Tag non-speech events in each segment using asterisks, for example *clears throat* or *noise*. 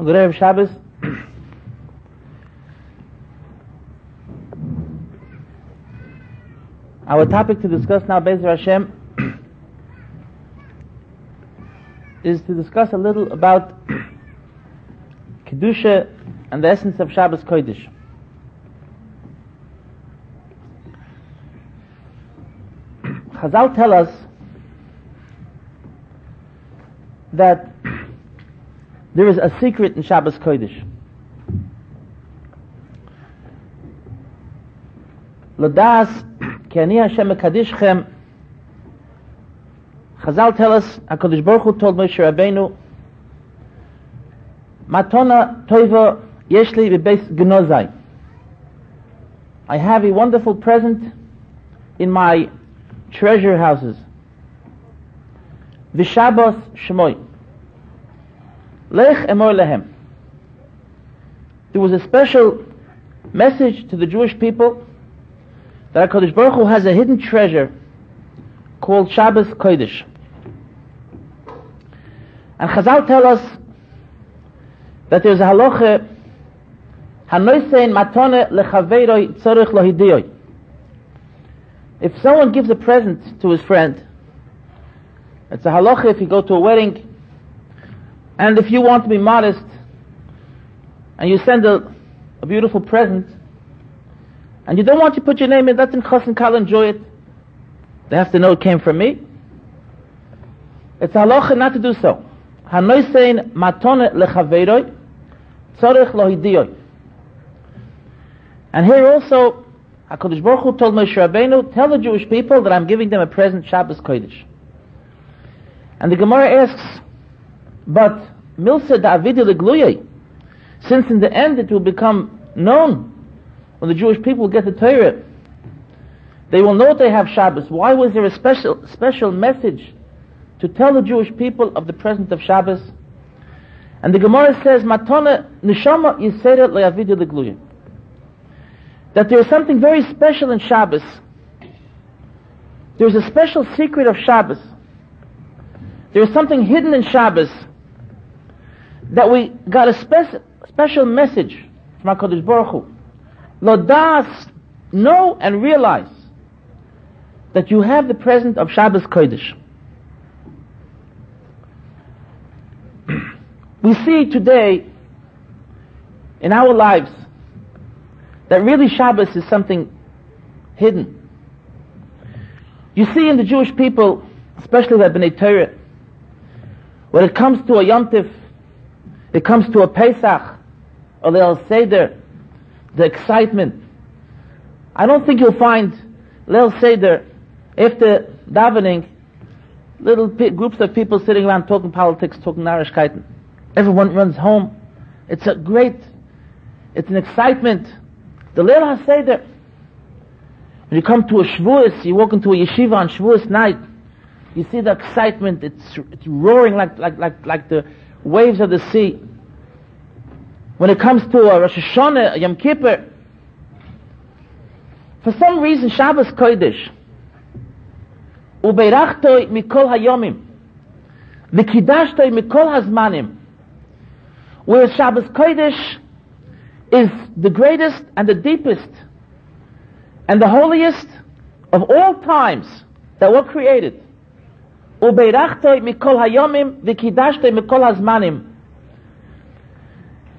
Good Erev Shabbos. Our topic to discuss now, Bezer Hashem, is to discuss a little about Kedusha and the essence of Shabbos Kodesh. Chazal tell us that there is a secret in Shabbos Kodesh. Ladas *clears throat* ki ani Hashem mekadishchem Chazal tell us HaKadosh Baruch Hu told Moshe Rabbeinu Matona toiva yeshli bebeis gnozai I have a wonderful present in my treasure houses. Vishabos shmoy. Lech emor lehem. There was a special message to the Jewish people that HaKadosh Baruch Hu has a hidden treasure called Shabbos Kodesh. And Chazal tell us that there's a halacha hanoisein matone lechaveiroi tzorich lohidiyoi. If someone gives a present to his friend, it's a halacha if you go to a wedding, and if you want to be modest, and you send a, a beautiful present, and you don't want to put your name in, that's in chas and kal, enjoy it. They have to know it came from me. It's halacha not to do so. Hanoisein matone lechaveiroi, tzorich lohidiyoi. And here also, HaKadosh Baruch Hu told Moshe Rabbeinu, tell the Jewish people that I'm giving them a present Shabbos Kodesh. And the Gemara asks, but Milsa Davidi Legluye, since in the end it will become known when the Jewish people get the Torah, they will know they have Shabbos. Why was there a special special message to tell the Jewish people of the presence of Shabbos? And the Gemara says, Matona Nishama Yisera Le'avidi Legluye that there is something very special in Shabbos. There's a special secret of Shabbos. There is something hidden in Shabbos that we got a speci- special message from HaKadosh Baruch Hu. Lodas, know and realize that you have the present of Shabbos Kodesh. *clears throat* we see today in our lives that really Shabbos is something hidden. You see in the Jewish people, especially the Bnei Torah, when it comes to a Yom Tif, it comes to a Pesach, or they'll say the, excitement. I don't think you'll find Leil Seder after davening, little p- groups of people sitting around talking politics, talking Narishkeiten. Everyone runs home. It's a great, it's an excitement. The Leil HaSeder, when you come to a Shavuos, you walk into a yeshiva on Shavuos night, you see the excitement, it's, it's roaring like, like, like, like the waves of the sea. When it comes to a Rosh Hashanah, a Yom Kippur, for some reason Shabbos Kodesh, וברכתוי מכל היומים, וקידשתוי מכל הזמנים, whereas Shabbos Kodesh is the greatest and the deepest and the holiest of all times that were created. Mikol hayomim mikol hazmanim.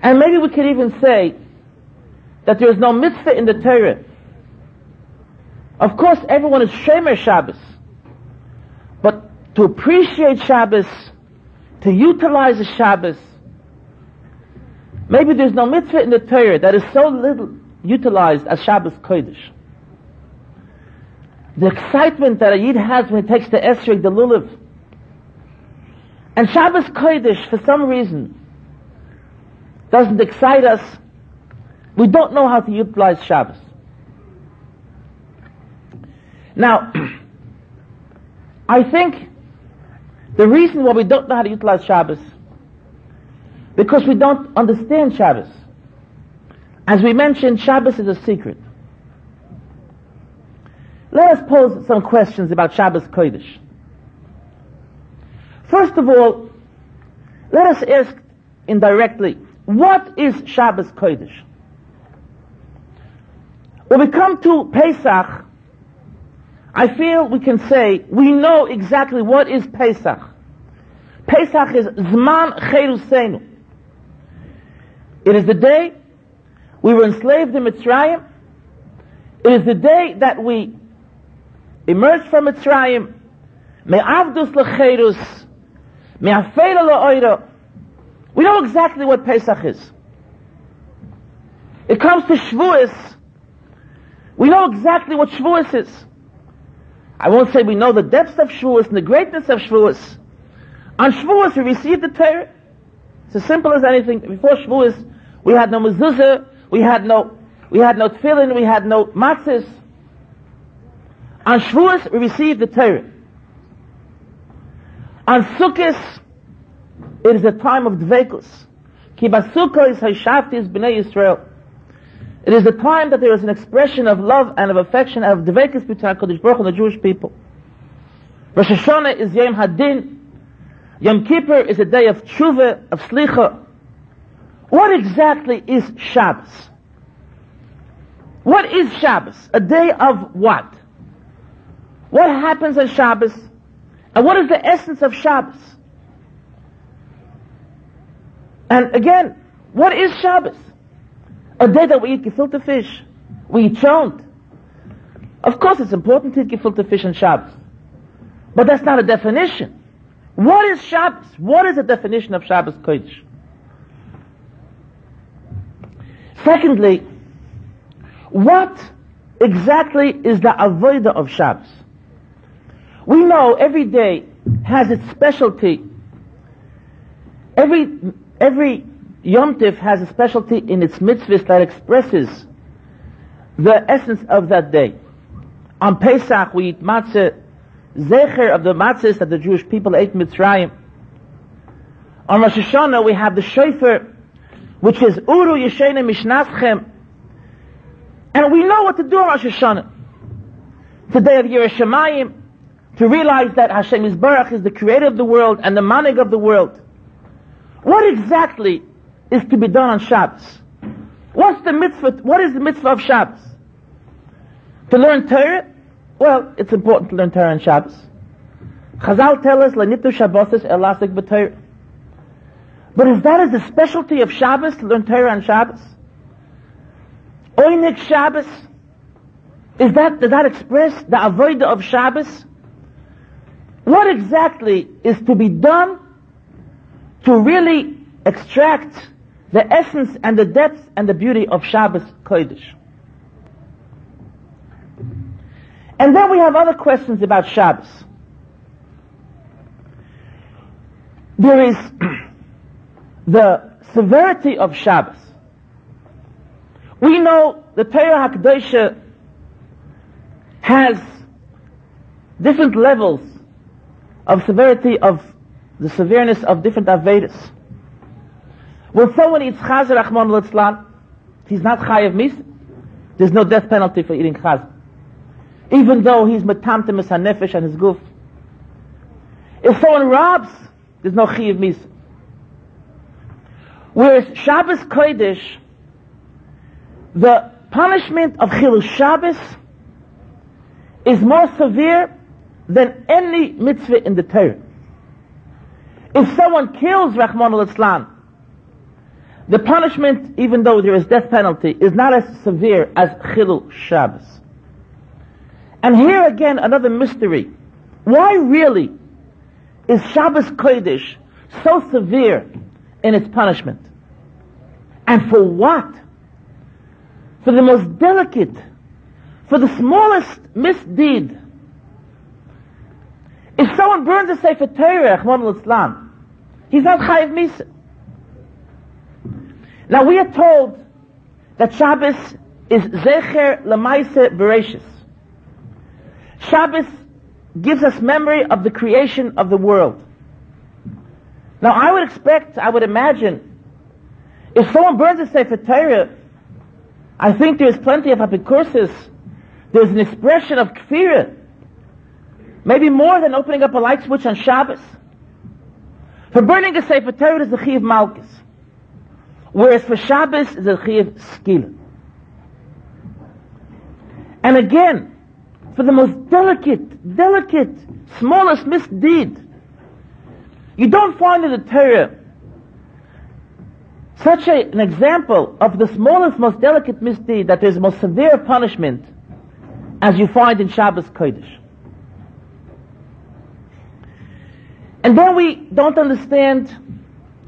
And maybe we could even say that there is no mitzvah in the Torah. Of course, everyone is shemer Shabbos. But to appreciate Shabbos, to utilize the Shabbos, maybe there's no mitzvah in the Torah that is so little utilized as Shabbos Kodesh. The excitement that a Yid has when he takes the Esrog, the Lulav. And Shabbos Kodesh, for some reason, doesn't excite us. We don't know how to utilize Shabbos. Now, *clears throat* I think the reason why we don't know how to utilize Shabbos, because we don't understand Shabbos. As we mentioned, Shabbos is a secret. Let us pose some questions about Shabbos Kodesh. First of all, let us ask indirectly, What is Shabbos Kodesh? When we come to Pesach, I feel we can say we know exactly what is Pesach. Pesach is Zman Cherusenu. It is the day we were enslaved in Mitzrayim. It is the day that we emerged from Mitzrayim. Me'avdus lecherus. Me'afeila la'oira. We know exactly what Pesach is. It comes to Shavuos. We know exactly what Shavuos is. I won't say we know the depths of Shavuos and the greatness of Shavuos. On Shavuos we received the Torah. It's as simple as anything. Before Shavuos, we had no mezuzah, we had no, we had no tefillin, we had no matzahs. On Shavuos, we received the Torah. On Sukkot, it is a time of dvekus. Ki basukah is b'nei Yisrael. It is a time that there is an expression of love and of affection and of dvekus between HaKadosh Baruch and the Jewish people. Rosh Hashanah is Yom Hadin. Yom Kippur is a day of tshuva, of slicha. What exactly is Shabbos? What is Shabbos? A day of what? What happens on Shabbos? And what is the essence of Shabbos? And again, what is Shabbos? A day that we eat gefilte fish. We eat shont. Of course it's important to eat gefilte fish on Shabbos. But that's not a definition. What is Shabbos? What is the definition of Shabbos Kodesh? Secondly, what exactly is the avodah of Shabbos? We know every day has its specialty. Every, every Yom Tif has a specialty in its mitzvahs that expresses the essence of that day. On Pesach we eat matzah, zecher of the matzahs that the Jewish people ate Mitzrayim. On Rosh Hashanah we have the shofar which is Uru Yeshene Mishnatchem. And we know what to do on Rosh Hashanah. Today of Yerushalayim, to realize that Hashem Yisbarach is the creator of the world and the manig of the world. What exactly is to be done on Shabbos? What's the mitzvah, what is the mitzvah of Shabbos? To learn Torah? Well, it's important to learn Torah on Shabbos. Chazal tell us, Lenitu Shabbos elasik b'Torah. But is that as a specialty of Shabbos to learn Torah on Shabbos? Oynik Shabbos? Is that, does that express the avodah of Shabbos? What exactly is to be done to really extract the essence and the depth and the beauty of Shabbos Kodesh? And then we have other questions about Shabbos. There is *clears throat* the severity of Shabbos. We know the Torah HaKadosh has different levels of severity of the severeness of different Avedas. When someone eats Chazer Rahman Litzlan, he's not Chayev Mis, there's no death penalty for eating Chazer. Even though he's Metamtem Nefesh and his goof. If someone robs, there's no Chayev Mis. Whereas Shabbos Kodesh, the punishment of Chilul Shabbos is more severe than any mitzvah in the Torah. If someone kills Rahman Litzlan, the punishment, even though there is death penalty, is not as severe as Chilul Shabbos. And here again, another mystery. Why really is Shabbos Kodesh so severe in its punishment. And for what? For the most delicate, for the smallest misdeed. If someone burns a Sefer Torah, he's not Chayiv Misa. Now we are told that Shabbos is Zecher Lamaise Bereshis. Shabbos gives us memory of the creation of the world. Now I would expect, I would imagine, if someone burns a Sefer Torah, I think there's plenty of apikursis, there's an expression of kfirah, maybe more than opening up a light switch on Shabbos. For burning a Sefer Torah is the Chi Malchus. Whereas for Shabbos is a Chiyav Skila. And again, for the most delicate, delicate, smallest misdeed, you don't find in the Torah such a, an example of the smallest, most delicate misdeed that there's most severe punishment as you find in Shabbos Kodesh. And then we don't understand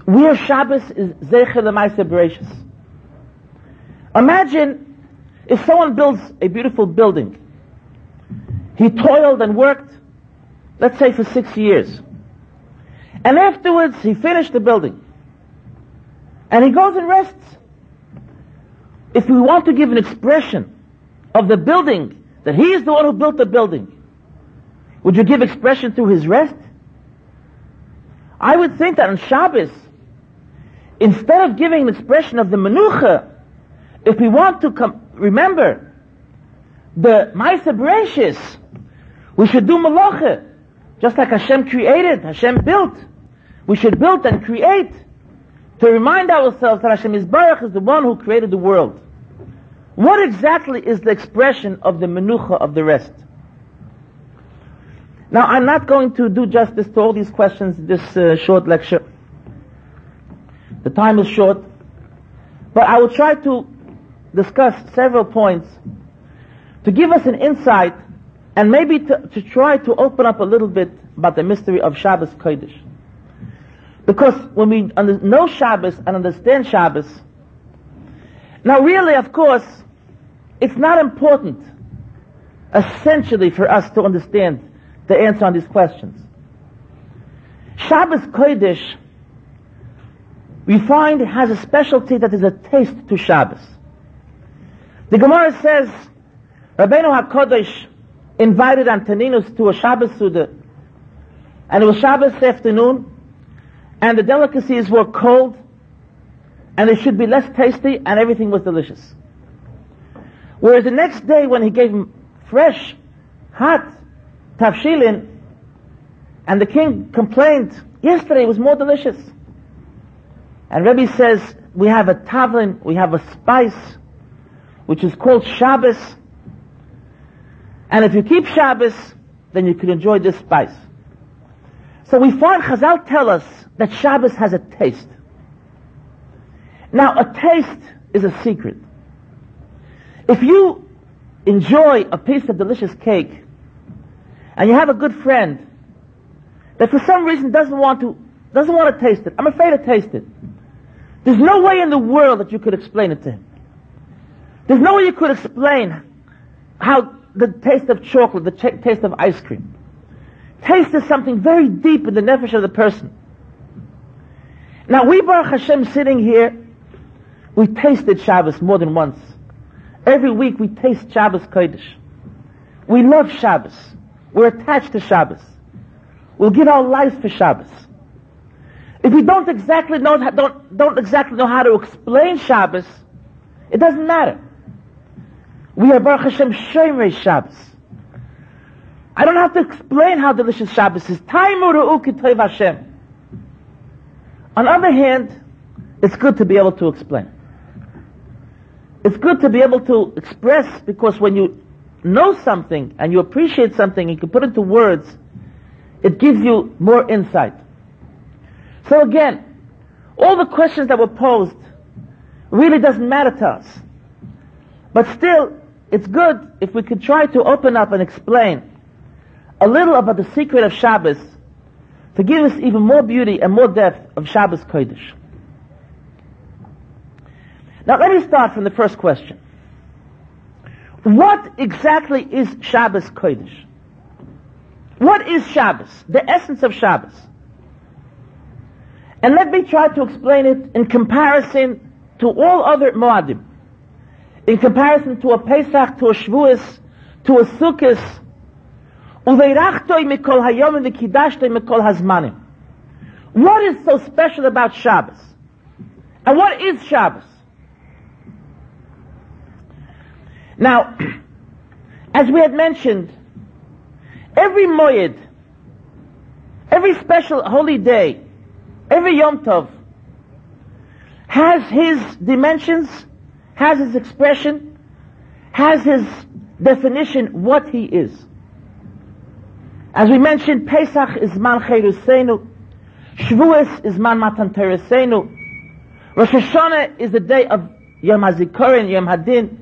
where Shabbos is Zecher Lemaisa Bereshis. Imagine if someone builds a beautiful building. He toiled and worked, let's say for six years. And afterwards he finished the building. And he goes and rests. If we want to give an expression of the building, that he is the one who built the building, would you give expression to his rest? I would think that on Shabbos, instead of giving an expression of the menucha, if we want to com- remember the Maisa Bereshis, we should do malacha. Just like Hashem created, Hashem built. We should build and create to remind ourselves that Hashem Yisbarach is the one who created the world. What exactly is the expression of the menucha of the rest? Now, I'm not going to do justice to all these questions in this uh, short lecture. The time is short. But I will try to discuss several points to give us an insight and maybe to, to try to open up a little bit about the mystery of Shabbos Kodesh. Because when we know Shabbos and understand Shabbos, now really, of course, it's not important essentially for us to understand the answer on these questions. Shabbos Kodesh, we find has a specialty that is a taste to Shabbos. The Gemara says, Rabbeinu HaKodesh invited Antoninus to a Shabbos Suda, and it was Shabbos afternoon, and the delicacies were cold, and they should be less tasty, and everything was delicious. Whereas the next day when he gave him fresh, hot tafshilin, and the king complained, yesterday was more delicious. And Rebbe says, we have a tavlin, we have a spice, which is called Shabbos. And if you keep Shabbos, then you can enjoy this spice. So we find Chazal tell us that Shabbos has a taste. Now, a taste is a secret. If you enjoy a piece of delicious cake, and you have a good friend that for some reason doesn't want to doesn't want to taste it. I'm afraid to taste it. There's no way in the world that you could explain it to him. There's no way you could explain how the taste of chocolate, the ch- taste of ice cream. Taste is something very deep in the nefesh of the person. Now we, Baruch Hashem, sitting here, we tasted Shabbos more than once. Every week we taste Shabbos Kodesh. We love Shabbos. We're attached to Shabbos. We'll give our lives for Shabbos. If we don't exactly know, don't, don't exactly know how to explain Shabbos, it doesn't matter. We are Baruch Hashem Shemrei Shabbos. I don't have to explain how delicious Shabbos is. Hashem. On the other hand, it's good to be able to explain. It's good to be able to express because when you know something and you appreciate something and you can put it into words, it gives you more insight. So again, all the questions that were posed really doesn't matter to us. But still, it's good if we could try to open up and explain a little about the secret of Shabbos to give us even more beauty and more depth of Shabbos Kodesh. Now let me start from the first question. What exactly is Shabbos Kodesh? What is Shabbos? The essence of Shabbos. And let me try to explain it in comparison to all other Moadim. In comparison to a Pesach, to a Shavuos, to a Sukkot. What is so special about Shabbos? And what is Shabbos? Now, *clears throat* as we had mentioned, every moed, every special holy day, every Yom Tov, has his dimensions, has his expression, has his definition what he is. As we mentioned, Pesach is man Cheruseinu, Shavuos is man Matan Teresenu, Rosh Hashanah is the day of Yom HaZikaron, Yom Hadin.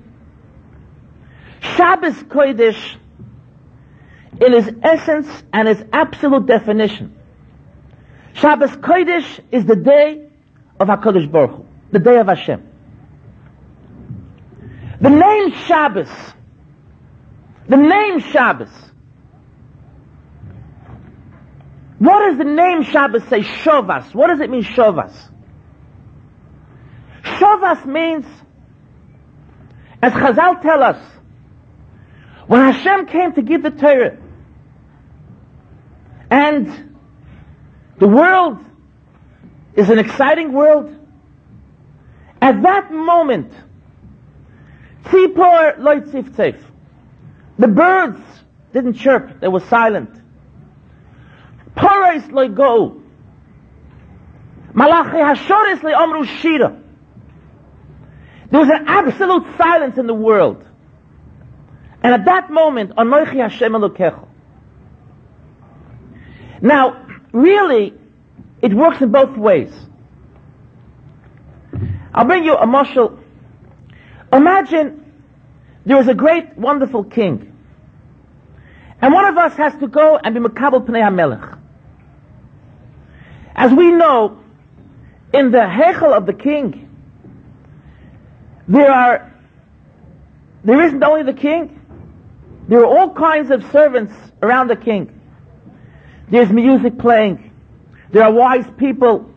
Shabbos Kodesh, in its essence and its absolute definition. Shabbos Kodesh is the day of HaKadosh Baruch Hu, the day of Hashem. The name Shabbos, the name Shabbos, what does the name Shabbos say? Shovas. What does it mean, Shovas? Shovas means, as Chazal tell us, when Hashem came to give the Torah, and the world is an exciting world, at that moment, Tzipor loitzif The birds didn't chirp, they were silent. Parais loy go. Malachi hashoris omru shira. There was an absolute silence in the world. And at that moment, Anoichi Hashem Elokecha. Now, really, it works in both ways. I'll bring you a marshal. Imagine there is a great, wonderful king. And one of us has to go and be Makabal Pnei HaMelech. As we know, in the Hechel of the king, there are, there isn't only the king, there are all kinds of servants around the king. There's music playing. There are wise people.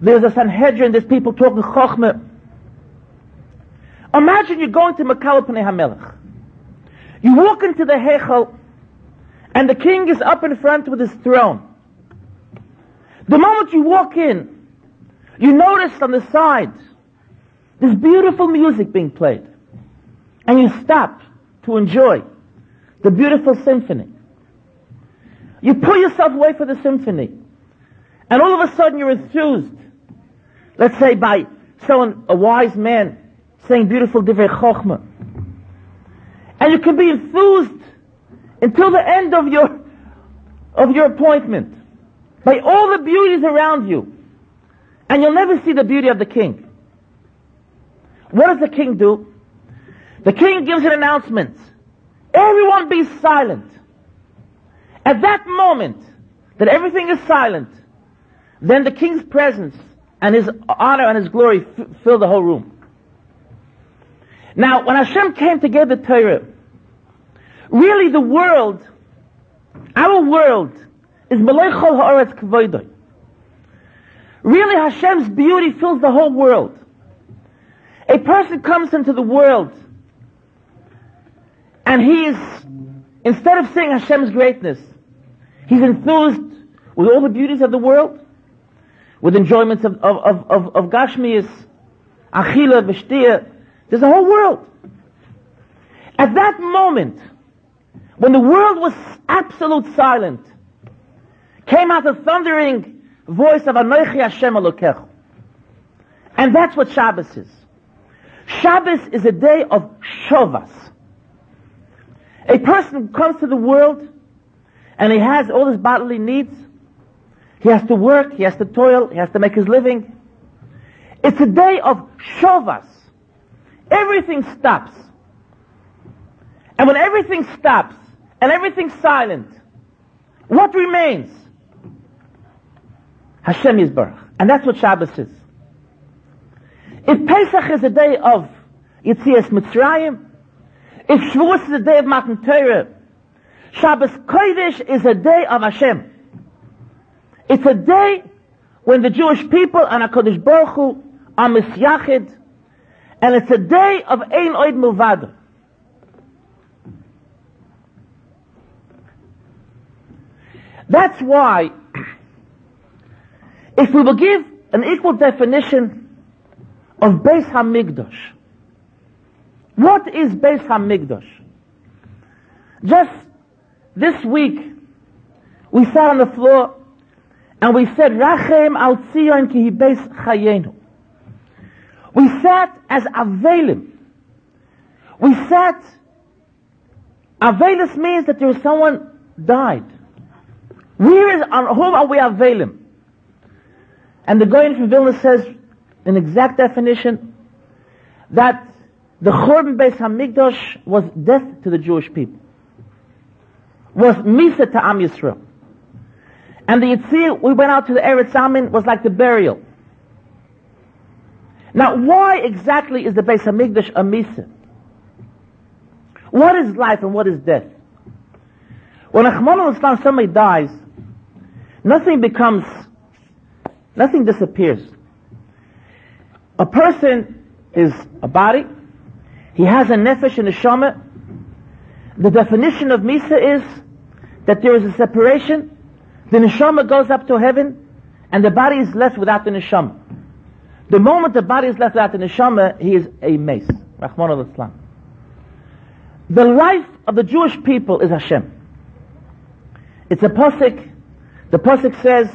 There's a Sanhedrin. There's people talking Chochmah. Imagine you're going to Makal Pnei HaMelech. You walk into the Hechel, and the king is up in front with his throne. The moment you walk in, you notice on the side, there's beautiful music being played. And you stop to enjoy the beautiful symphony. You pull yourself away for the symphony. And all of a sudden you're enthused. Let's say by someone, a wise man, saying beautiful divrei chokhmah. And you can be enthused until the end of your, of your appointment by all the beauties around you. And you'll never see the beauty of the king. What does the king do? The king gives an announcement. Everyone be silent. At that moment that everything is silent, then the king's presence and his honor and his glory f- fill the whole room. Now, when Hashem came to give the Torah, really the world, our world, is Melechol Haaretz Kvoidoi. Really Hashem's beauty fills the whole world. A person comes into the world and he is, instead of seeing Hashem's greatness, he's enthused with all the beauties of the world, with enjoyments of, of, of, of, of Gashmias, Achila, Veshtia. There's a whole world. At that moment, when the world was absolute silent, came out the thundering voice of Anoichi Hashem Elokecha. And that's what Shabbos is. Shabbos is a day of Shovas. A person comes to the world and he has all his bodily needs. He has to work, he has to toil, he has to make his living. It's a day of Shovas. Everything stops. And when everything stops and everything's silent, what remains? Hashem is Yisbarach. And that's what Shabbos is. If Pesach is a day of Yitzias Mitzrayim, if Shavuos is a day of Matan Torah, Shabbos Kodesh is a day of Hashem. It's a day when the Jewish people and HaKadosh Baruch Hu are misyachid, and it's a day of Ein Oid Milvad. That's why, if we will give an equal definition of Beis Hamikdash. What is Beis Hamikdash? Just this week, we sat on the floor and we said, Rachem al Tzion ki Beis Chayenu. We sat as Avelim. We sat, Avelis means that there was someone died. Where is, on whom are we Avelim? And the Goyen from Vilna says, an exact definition, that the Churban Beis Hamikdash was death to the Jewish people. Was Misa to Am Yisrael. And the Yitzir, we went out to the Eretz Amin, was like the burial. Now, why exactly is the Beis Hamikdash a Misa? What is life and what is death? When Achman Islam somebody dies, nothing becomes, nothing disappears. A person is a body, he has a nefesh and a shama. The definition of Misa is that there is a separation, the neshama goes up to heaven, and the body is left without the neshama. The moment the body is left without the neshama, he is a mace. Rahman Litzlan. The life of the Jewish people is Hashem. It's a posik. The posik says,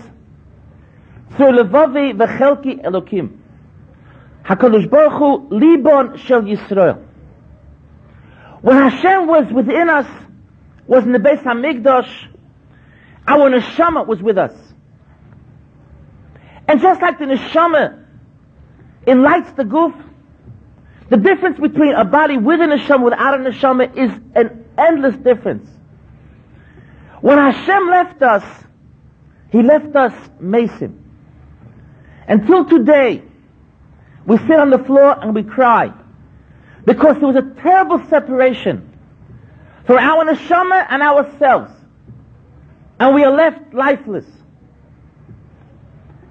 "Through levavi v'chelki Elokim." Hakadosh Baruch Hu libon shel Yisrael. When Hashem was within us, was in the Beis Hamikdash, our neshama was with us. And just like the neshama enlightens the goof, the difference between a body with a neshama without a neshama is an endless difference. When Hashem left us, He left us mason. Until today, we sit on the floor and we cry. Because there was a terrible separation for our neshama and ourselves. And we are left lifeless.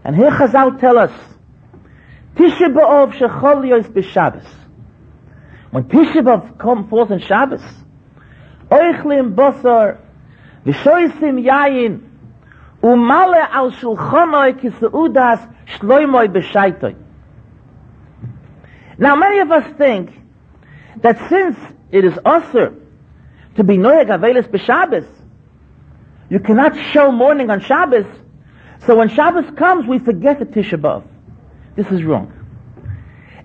And here Chazal tell us, Tisha B'Av shechol yos b'Shabbos. When Tisha B'Av comes forth on Shabbos, Oichlim Bosar, V'shoisim Yayin, Umale al Shulchanoi Kiseudas Shloimoi B'Shaitoi. Now many of us think that since it is usher to be Noyag Avelis B'Shabbos, you cannot show mourning on Shabbos, so when Shabbos comes we forget the Tisha B'Av. This is wrong.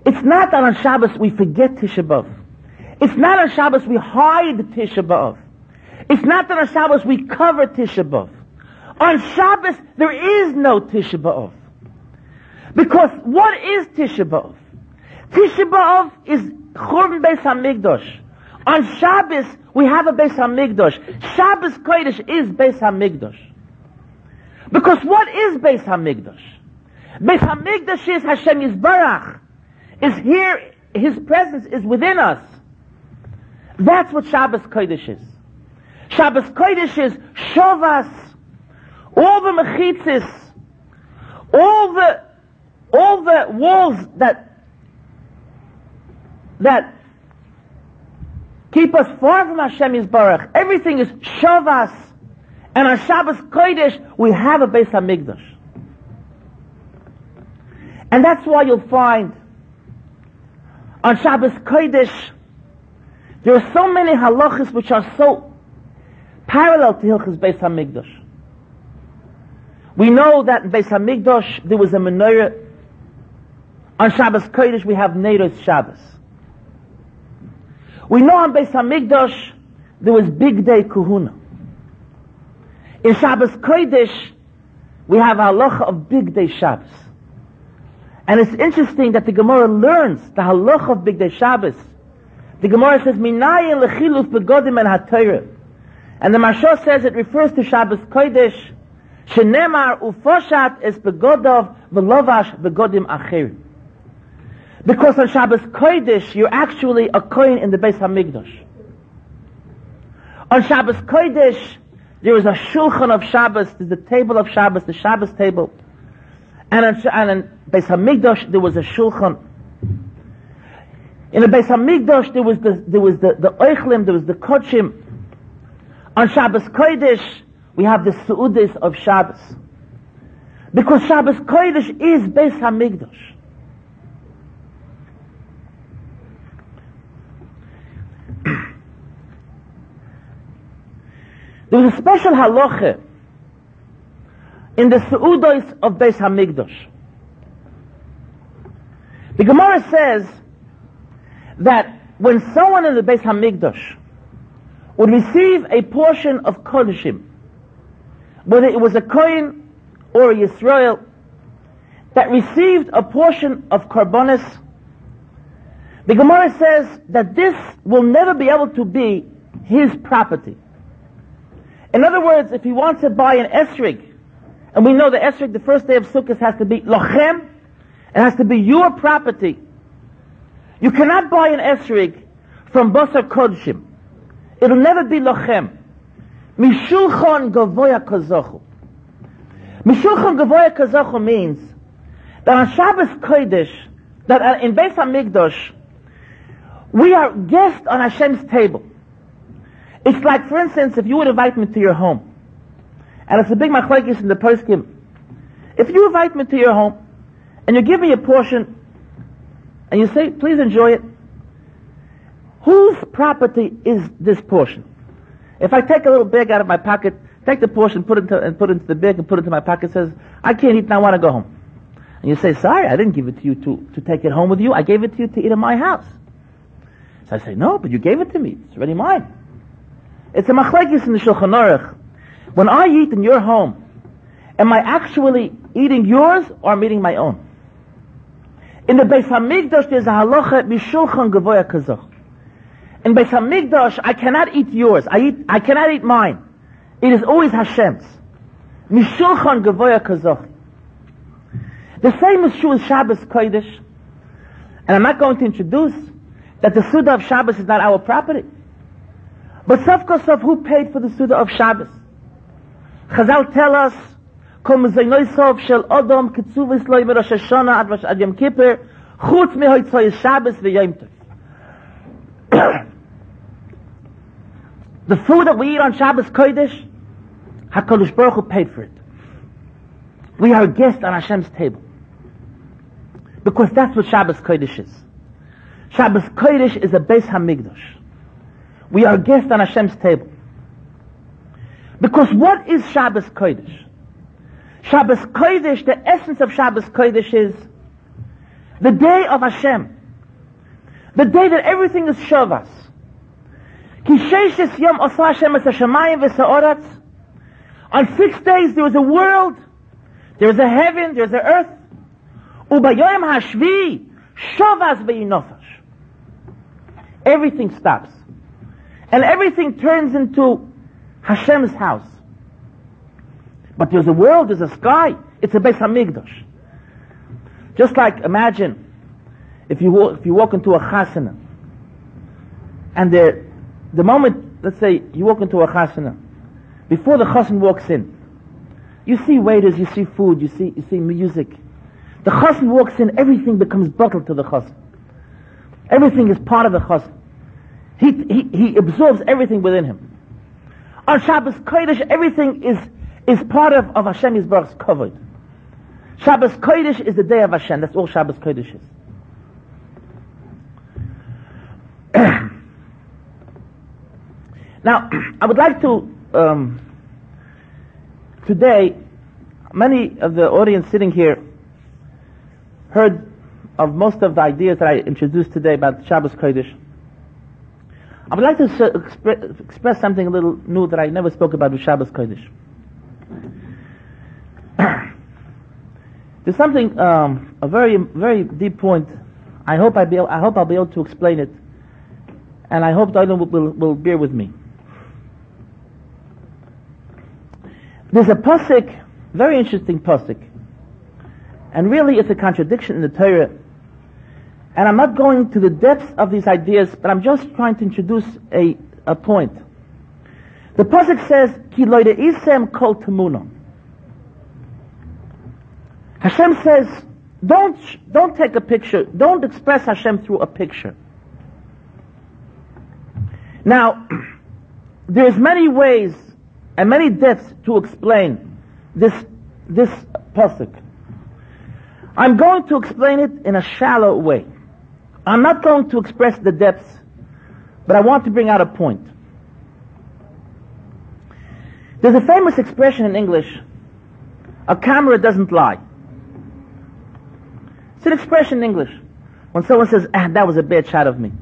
It's not that on Shabbos we forget Tisha B'Av. It's not on Shabbos we hide Tisha B'Av. It's not that on Shabbos we cover Tisha B'Av. On Shabbos there is no Tisha B'Av. Because what is Tisha B'Av? Tisha B'Av is Churban Beis Hamikdash. On Shabbos we have a Beis Hamikdash. Shabbos Kodesh is Beis Hamikdash. Because what is Beis Hamikdash? Beis Hamikdash is Hashem Yisbarach. Is here, His presence is within us. That's what Shabbos Kodesh is. Shabbos Kodesh is Shavas, all the mechitzis, all the, all the walls that, that keep us far from Hashem Yisbarach. Everything is Shavas. And on Shabbos Kodesh, we have a Beis HaMikdash. And that's why you'll find on Shabbos Kodesh, there are so many halachas which are so parallel to Hilchas Beis Hamikdash. We know that in Beis Hamikdash there was a menorah. On Shabbos Kodesh we have Neiros Shabbos. We know on Beis Hamikdash there was Bigdei Kehunah. In Shabbos Kodesh we have halacha of Bigdei Shabbos. And it's interesting that the Gemara learns the halacha of Bigdei Shabbos. The Gemara says, Minayin lechiluf begodim and hatayra. And the Mashal says it refers to Shabbos Kodesh, Shenemar ufoshat es begodov velovash begodim achirim. Because on Shabbos Kodesh, you're actually a coin in the Beis Hamikdash. On Shabbos Kodesh, there is a shulchan of Shabbos, there's the table of Shabbos, the Shabbos table. And on, and in Beis Hamikdash, there was a shulchan. In the Beis Hamikdash, there was the, there was the, the oichlim, there was the kochim. On Shabbos Kodesh, we have the Su'udis of Shabbos. Because Shabbos Kodesh is Beis Hamikdash. There was a special halacha in the Su'udis of Beis Hamikdash. The Gemara says that when someone in the Beis Hamikdash would receive a portion of Kodeshim, whether it was a Kohen or a Yisrael, that received a portion of Karbonis, the Gemara says that this will never be able to be his property. In other words, if he wants to buy an esrig, and we know the esrig, the first day of Sukkot has to be lochem, it has to be your property. You cannot buy an esrig from Basar Kodshim. It'll never be lochem. Mishulchan gavoya kazochu. Mishulchan gavoya kazochu means that on Shabbos Kodesh, that in Beis HaMikdash, we are guests on Hashem's table. It's like, for instance, if you would invite me to your home, and it's a big machlekes in the poskim. If you invite me to your home, and you give me a portion, and you say, please enjoy it, whose property is this portion? If I take a little bag out of my pocket, take the portion, put it into, and put it into the bag, and put it into my pocket, says, I can't eat and I want to go home. And you say, sorry, I didn't give it to you to, to take it home with you. I gave it to you to eat in my house. So I say, no, but you gave it to me. It's already mine. It's a machlekes in the Shulchan Aruch. When I eat in your home, am I actually eating yours or am I eating my own? In the Beis Hamikdash, there's a halacha mishulchan gavoya kazach. In Beis Hamikdash, I cannot eat yours. I eat. I cannot eat mine. It is always Hashem's. Mishulchan gavoya kazach. The same is true with Shabbos Kodesh. And I'm not going to introduce that the Suda of Shabbos is not our property. But Safkosov, who paid for the Suda of Shabbos? Chazal tell us, Kol mezaynoisov shel Odom ketzuvis loy merosh Hashanah ad, ad Yom Kippur, chutz mehoitzoy Shabbos v'yom Tov. *coughs* The food that we eat on Shabbos Kodesh, HaKadosh Baruch Hu paid for it. We are a guest on Hashem's table. Because that's what Shabbos Kodesh is. Shabbos Kodesh is a Beis Hamikdash. We are guests on Hashem's table. Because what is Shabbos Kodesh? Shabbos Kodesh, the essence of Shabbos Kodesh is the day of Hashem. The day that everything is Shavas. On six days there is a world, there is a heaven, there is an earth. Everything stops. And everything turns into Hashem's house. But there's a world, there's a sky. It's a Beis Hamikdash. Just like imagine if you walk, if you walk into a chasana, and the the moment, let's say you walk into a chasana, before the chassan walks in, you see waiters, you see food, you see you see music. The chassan walks in, everything becomes bottled to the chassan. Everything is part of the chassan. He, he, he absorbs everything within him. On Shabbos Kodesh, everything is, is part of, of Hashem Yisbarach's covered. Shabbos Kodesh is the day of Hashem. That's all Shabbos Kodesh is. *clears throat* now, *clears throat* I would like to, um, today, many of the audience sitting here heard of most of the ideas that I introduced today about Shabbos Kodesh. I would like to expre- express something a little new that I never spoke about with Shabbos Kodesh. There's something, um, a very, very deep point. I hope I be, I hope I'll be able to explain it, and I hope Dylan will, will, will bear with me. There's a pasuk, very interesting pasuk, and really it's a contradiction in the Torah and I'm not going to the depths of these ideas, but I'm just trying to introduce a, a point. The Pasuk says, Ki isem kol temunah. Hashem says, don't, don't take a picture, don't express Hashem through a picture. Now, *clears throat* there's many ways and many depths to explain this, this pasuk. I'm going to explain it in a shallow way. I'm not going to express the depths, but I want to bring out a point. There's a famous expression in English, a camera doesn't lie. It's an expression in English. When someone says, ah, that was a bad shot of me,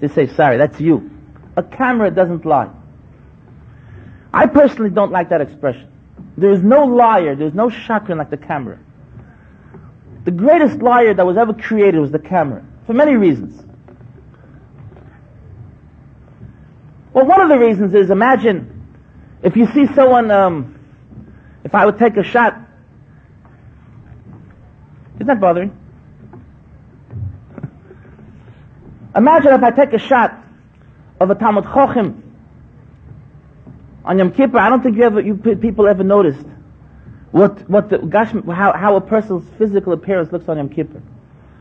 they say, sorry, that's you. A camera doesn't lie. I personally don't like that expression. There is no liar, there's no shakran like the camera. The greatest liar that was ever created was the camera, for many reasons. Well, one of the reasons is imagine if you see someone, um, if I would take a shot, isn't that bothering? *laughs* Imagine if I take a shot of a Talmud Chochem on Yom Kippur. I don't think you ever, you people ever noticed what what the gosh, how how a person's physical appearance looks on Yom Kippur.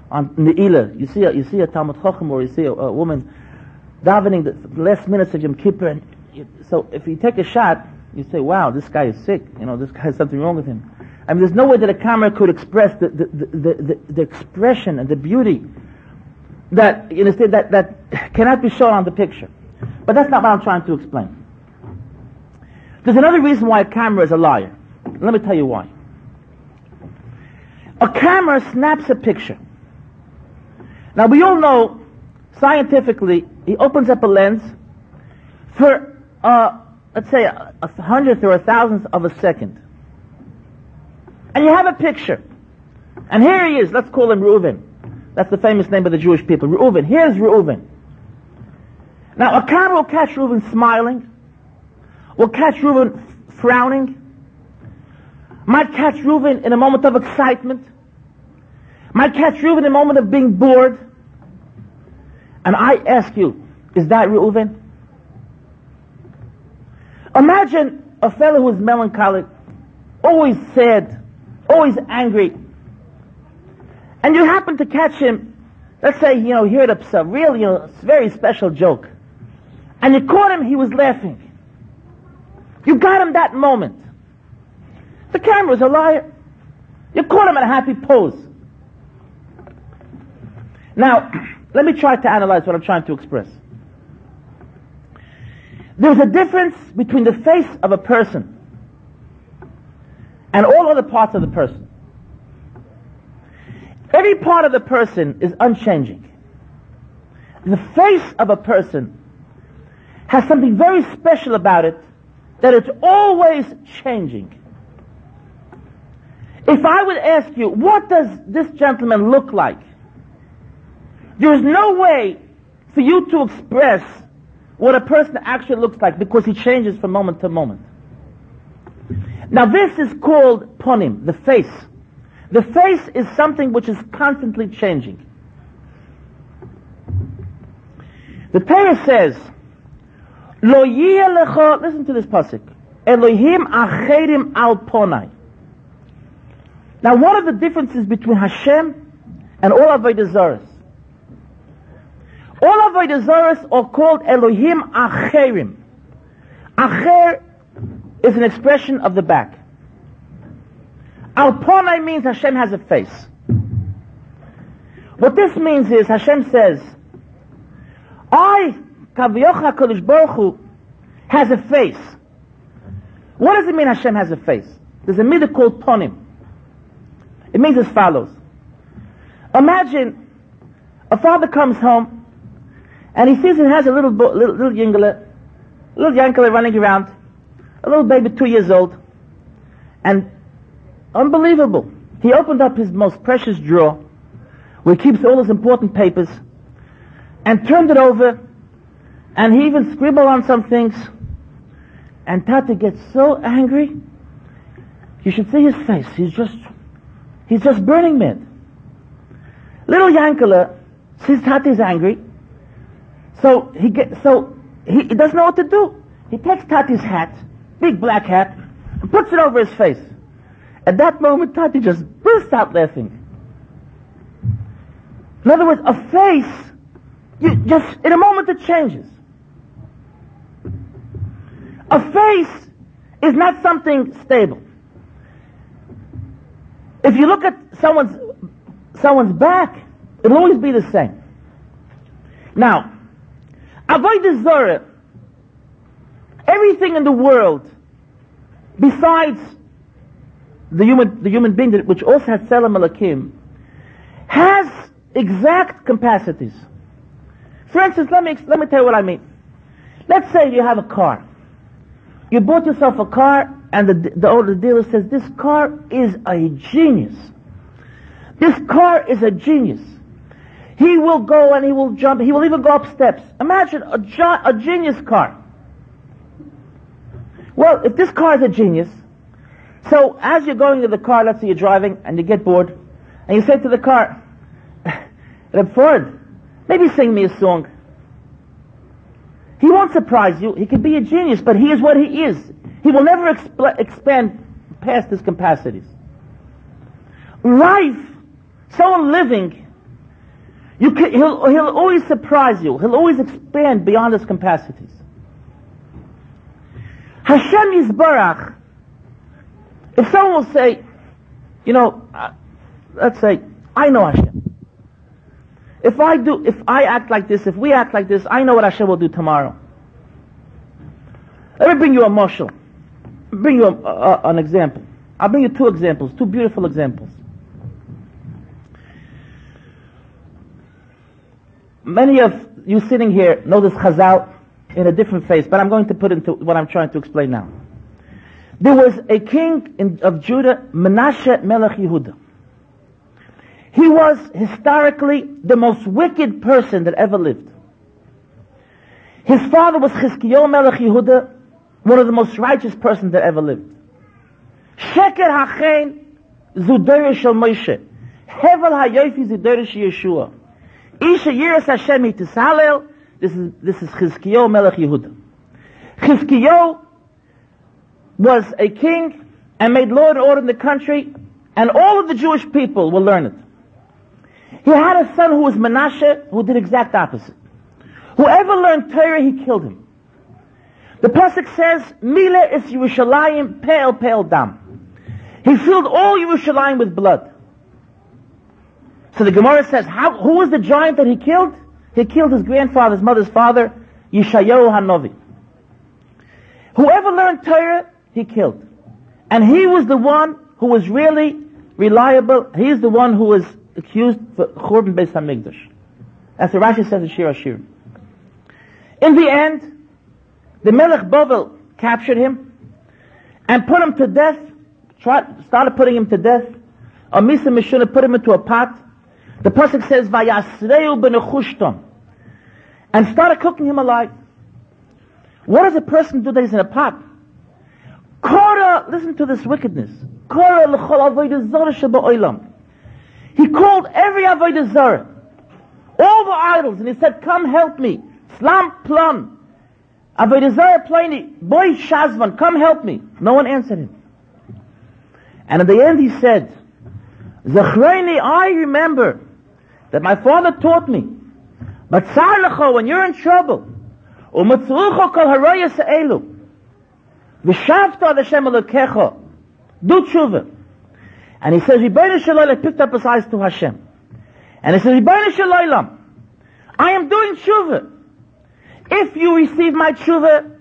On Ne'ilah, you see a, you see a Talmud Chochem or you see a, a woman davening the last minutes of Yom Kippur. And you, so if you take a shot, you say, wow, this guy is sick. You know, this guy has something wrong with him. I mean, there's no way that a camera could express the, the, the, the, the expression and the beauty that, you understand, that, that cannot be shown on the picture. But that's not what I'm trying to explain. There's another reason why a camera is a liar. Let me tell you why. A camera snaps a picture. Now we all know scientifically, he opens up a lens for, uh, let's say, a, a hundredth or a thousandth of a second. And you have a picture. And here he is, let's call him Reuven. That's the famous name of the Jewish people. Reuven. Here's Reuven. Now, a camera will catch Reuven smiling, will catch Reuven frowning, might catch Reuven in a moment of excitement, might catch Reuven in a moment of being bored, and I ask you, is that Reuven? Imagine a fellow who is melancholic, always sad, always angry, and you happen to catch him, let's say, you know, he heard a real, you know, very special joke, and you caught him, he was laughing. You got him that moment. The camera's a liar. You caught him in a happy pose. Now, *clears throat* let me try to analyze what I'm trying to express. There's a difference between the face of a person and all other parts of the person. Every part of the person is unchanging. The face of a person has something very special about it that it's always changing. If I would ask you, what does this gentleman look like? There's no way for you to express what a person actually looks like because he changes from moment to moment. Now this is called ponim, the face. The face is something which is constantly changing. The Torah says, Lo lecha, listen to this pasuk, Elohim acherim al ponai. Now what are the differences between Hashem and all Avodah Zarahs? All of Avodah are called Elohim Acherim. Acher is an expression of the back. Alponai means Hashem has a face. What this means is Hashem says, I, Kaviyocha Kodesh Baruch Hu, has a face. What does it mean Hashem has a face? There's a midah called Ponim. It means as follows. Imagine a father comes home and he sees he has a little bo- little, little yingler, little yankler running around, a little baby two years old, and unbelievable. He opened up his most precious drawer, where he keeps all his important papers, and turned it over, and he even scribbled on some things, and Tata gets so angry, you should see his face. He's just He's just burning mad. Little Yankala sees Tati's angry, so he get so he, he doesn't know what to do. He takes Tati's hat, big black hat, and puts it over his face. At that moment, Tati just bursts out laughing. In other words, a face, you just in a moment it changes. A face is not something stable. If you look at someone's, someone's back, it'll always be the same. Now, Avodah Zarah. Everything in the world, besides the human, the human being, which also has Tzelem Elokim, has exact capacities. For instance, let me, let me tell you what I mean. Let's say you have a car. You bought yourself a car and the, the, the dealer says, this car is a genius. This car is a genius. He will go and he will jump. He will even go up steps. Imagine a, a genius car. Well, if this car is a genius, so as you're going to the car, let's say you're driving and you get bored, and you say to the car, *laughs* Reb Ford, maybe sing me a song. He won't surprise you. He can be a genius, but he is what he is. He will never exp- expand past his capacities. Life, someone living, you can, he'll, he'll always surprise you. He'll always expand beyond his capacities. Hashem Yisbarach, if someone will say, you know, uh, let's say, I know Hashem. If I do, if I act like this, if we act like this, I know what Hashem will do tomorrow. Let me bring you a mushal. Bring you a, a, an example. I'll bring you two examples, two beautiful examples. Many of you sitting here know this Chazal in a different phase, but I'm going to put into what I'm trying to explain now. There was a king in, of Judah, Menashe Melech Yehuda. He was historically the most wicked person that ever lived. His father was Chizkiyahu Melech Yehuda, one of the most righteous persons that ever lived. Sheker Hachen Zudere Shel Moshe. Hevel Hayofi Shel Yeshua. Isha Yiras Hashem Yitzhalel this is, this is Chizkiyo Melech Yehuda. Chizkiyo was a king and made law and order in the country, and all of the Jewish people will learn it. He had a son who was Menashe, who did exact opposite. Whoever learned Torah, he killed him. The pasuk says, "Mila is Yerushalayim pale, pale dam." He filled all Yerushalayim with blood. So the Gemara says, how, who was the giant that he killed? He killed his grandfather's mother's father, Yeshayahu Hanovi. Whoever learned Torah, he killed. And he was the one who was really reliable. He's the one who was accused for Churban Beis HaMikdash. As the Rashi says in Shir Ashir. In the end, the Melech Bovel captured him and put him to death, tried, started putting him to death. Amisa Mishuna put him into a pot. The Pasuk says, Vayasreu b'nechushtom and started cooking him alive. What does a person do that is in a pot? Korah, listen to this wickedness. Korah l'chol avodah zara He called every avodah zara, all the idols, and he said, "Come help me." Slam plum, avodah zara plani, boy shazvan, come help me. No one answered him. And at the end he said, "Zachreini, I remember that my father taught me but tzar when you're in trouble, u'matzrucho kol harayas elu, v'shavta Hashem Elokecha, do tshuva. And he says, Rebbeinu Shalom picked up his eyes to Hashem. And he says, Rebbeinu Shalom, I am doing tshuva. If you receive my tshuva,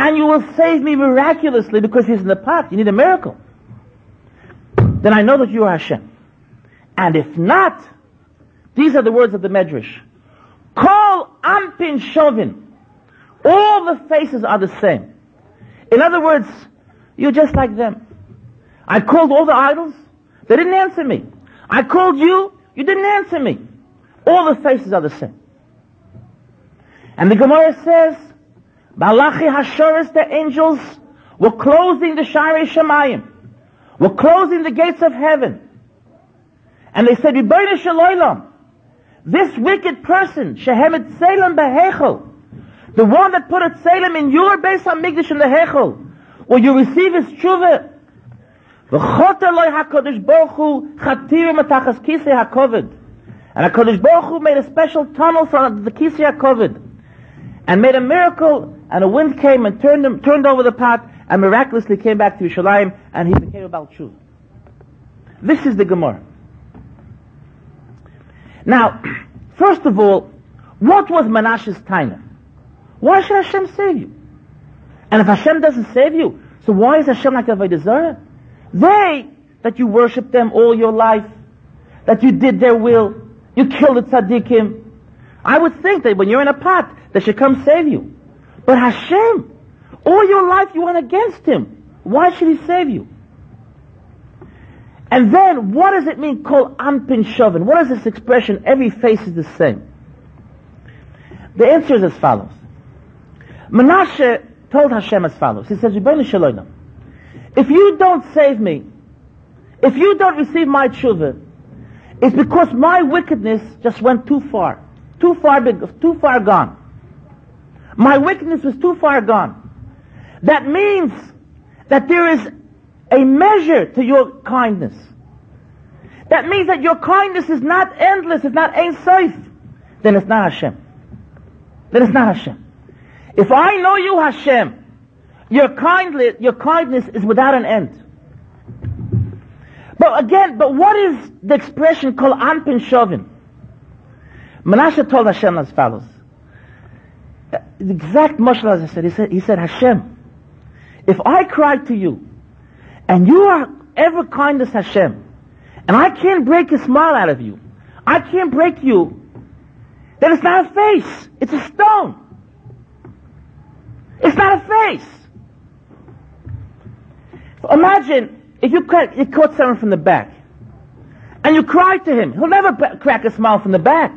and you will save me miraculously because he's in the pot, you need a miracle. Then I know that you are Hashem. And if not, these are the words of the Medrash. Kol Anpin Shovin. All the faces are the same. In other words, you're just like them. I called all the idols. They didn't answer me. I called you. You didn't answer me. All the faces are the same. And the Gemara says, Malachi Hashoris, the angels, were closing the Shari Shemayim. Were closing the gates of heaven. And they said, Rebbeinu this wicked person, Shehemet Salem Behechel, the one that put a Salem in your Beis HaMikdash in the Hechel, will you receive his tshuva? V'chot Eloi HaKadosh Baruch Hu chatir matachas kisei HaKovid. And HaKadosh Baruch Hu made a special tunnel from the kisei HaKovid. And made a miracle, and a wind came and turned him, turned over the pot, and miraculously came back to Yerushalayim, and he became a Baal This is the Gemara. Now, first of all, what was Menashe's taina? Why should Hashem save you? And if Hashem doesn't save you, so why is Hashem like Avodah Zarah? They, that you worship them all your life, that you did their will, You killed the tzaddikim. I would think that when you're in a pot, they should come save you. But Hashem, all your life you went against Him. Why should He save you? And then, what does it mean, called anpin shovin? What is this expression, every face is the same? The answer is as follows. Menashe told Hashem as follows. He says, if you don't save me, if you don't receive my tshuva, it's because my wickedness just went too far. Too far, big, too far gone. My wickedness was too far gone. That means that there is a measure to your kindness. That means that your kindness is not endless, it's not Ein Sof. Then it's not Hashem. Then it's not Hashem. If I know you, Hashem, your kindness, your kindness is without an end. But again, but what is the expression called Anpin Shovin? Menashe told Hashem as follows. The exact mushal as I said, he said, he said, Hashem, if I cry to you, and you are ever kind as Hashem, and I can't break a smile out of you, I can't break you, then it's not a face, it's a stone. It's not a face. Imagine if you, caught, you caught someone from the back, and you cry to him, he'll never crack a smile from the back.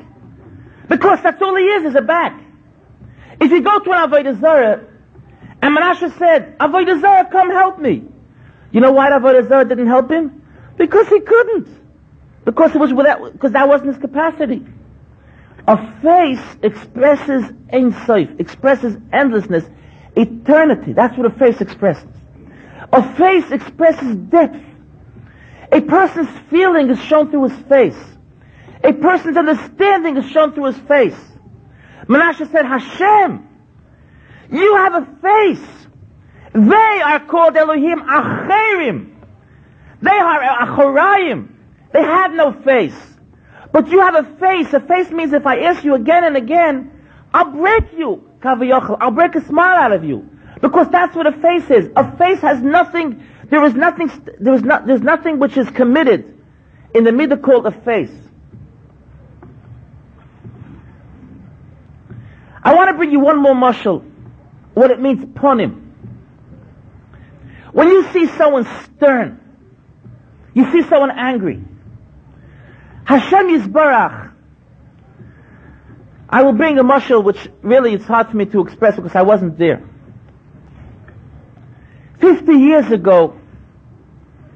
Because that's all he is, is a back. If you go to an Avodah Zarah, and Menashe said, Avodah Zarah, come help me. You know why Avodah didn't help him? Because he couldn't. Because it was without, because that wasn't his capacity. A face expresses Ein Sof, expresses endlessness, eternity. That's what a face expresses. A face expresses depth. A person's feeling is shown through his face. A person's understanding is shown through his face. Menashe said, Hashem, you have a face. They are called Elohim Acherim. They are Achorayim. They have no face. But you have a face. A face means if I ask you again and again, I'll break you, Kaviyachal. I'll break a smile out of you. Because that's what a face is. A face has nothing, there is nothing, there is not, there's nothing which is committed in the midah called a face. I want to bring you one more mushal, what it means ponim. When you see someone stern, you see someone angry, Hashem Yisbarach, I will bring a mushal which really it's hard for me to express because I wasn't there. 50 years ago,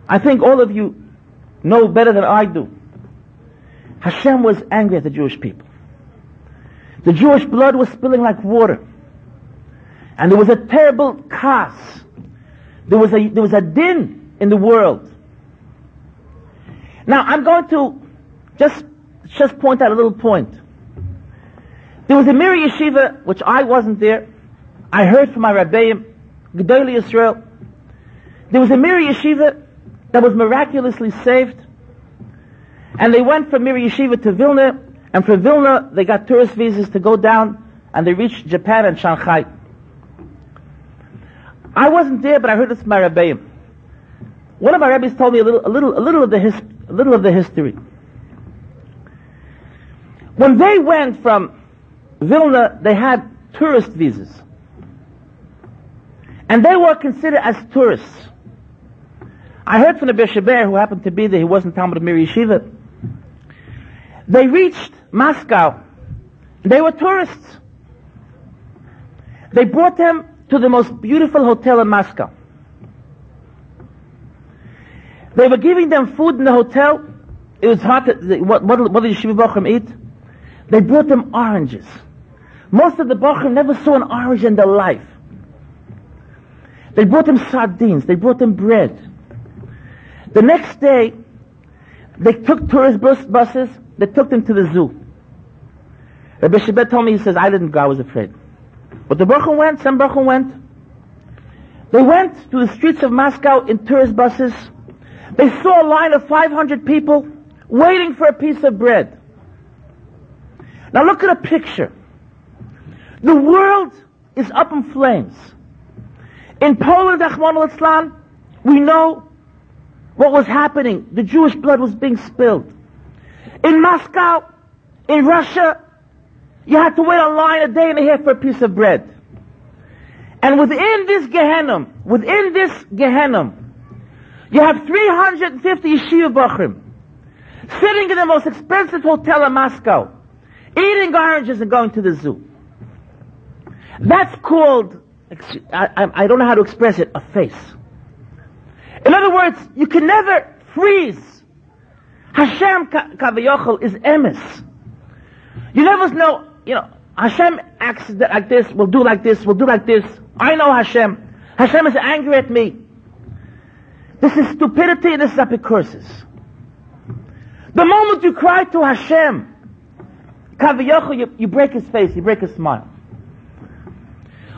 I think all of you know better than I do. Hashem was angry at the Jewish people. The Jewish blood was spilling like water. And there was a terrible chaos. There was a, there was a din in the world. Now, I'm going to just, just point out a little point. There was a Mir Yeshiva, which I wasn't there. I heard from my Rabbeim, Gedolei Yisrael, there was a Mir Yeshiva that was miraculously saved. And they went from Mir Yeshiva to Vilna, and from Vilna they got tourist visas to go down, and they reached Japan and Shanghai. I wasn't there, but I heard this from my Rebbeim. One of my rabbis told me a little, a little, a little of the his, a little of the history. When they went from Vilna, they had tourist visas. And they were considered as tourists. I heard from the Bishaber, who happened to be there, he wasn't Talmud of Mir Yeshiva. They reached Moscow. They were tourists. They brought them to the most beautiful hotel in Moscow. They were giving them food in the hotel. It was to, what, what, what did Yeshiva Bachram eat? They brought them oranges. Most of the Bachram never saw an orange in their life. They brought them sardines. They brought them bread. The next day, they took tourist bus, buses, they took them to the zoo. Rabbi Shebet told me, he says, I didn't go, I was afraid. But the Baruch went, some Baruch went. They went to the streets of Moscow in tourist buses. They saw a line of 500 people waiting for a piece of bread. Now look at a picture. The world is up in flames. In Poland, Ahmad we know what was happening. The Jewish blood was being spilled. In Moscow, In Russia, you had to wait a line a day and a half for a piece of bread. And within this Gehenna, within this Gehenna, you have 350 yeshiva bachrim sitting in the most expensive hotel in Moscow, eating oranges and going to the zoo. That's called, I, I, don't know how to express it, a face. In other words, you can never freeze. Hashem Kavayochel is emes. You never know, you know, Hashem acts like this, will do like this, will do like this. I know Hashem. Hashem is angry at me. This is stupidity this is apikorsus. The moment you cry to Hashem, Kavayochel, you, you break his face, you break his smile.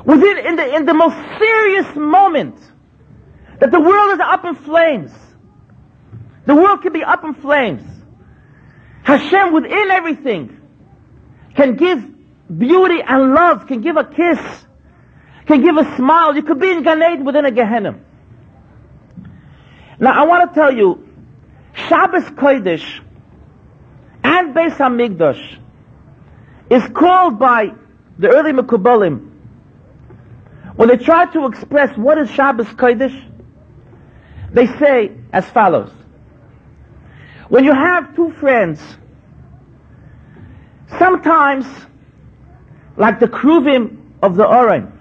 Within, in the, in the most serious moment, that the world is up in flames. The world can be up in flames. Hashem within everything can give beauty and love, can give a kiss, can give a smile. You could be in Gan within a Gehenna. Now I want to tell you, Shabbos Kodesh and Beis Hamikdash is called by the early Mekubalim when they try to express what is Shabbos Kodesh, they say as follows. When you have two friends, sometimes, like the Kruvim of the Oren,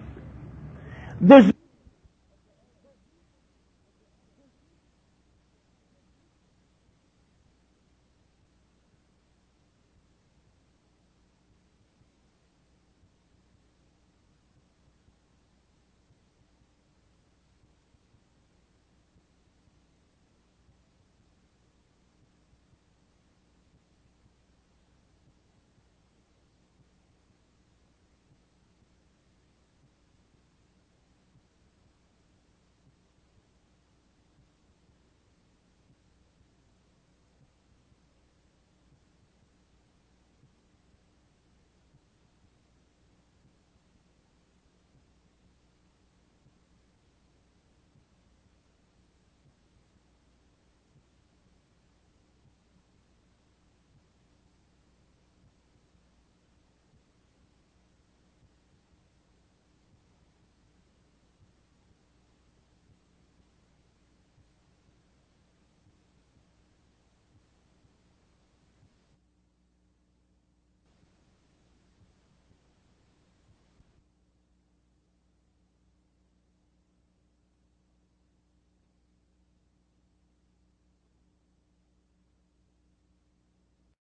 there's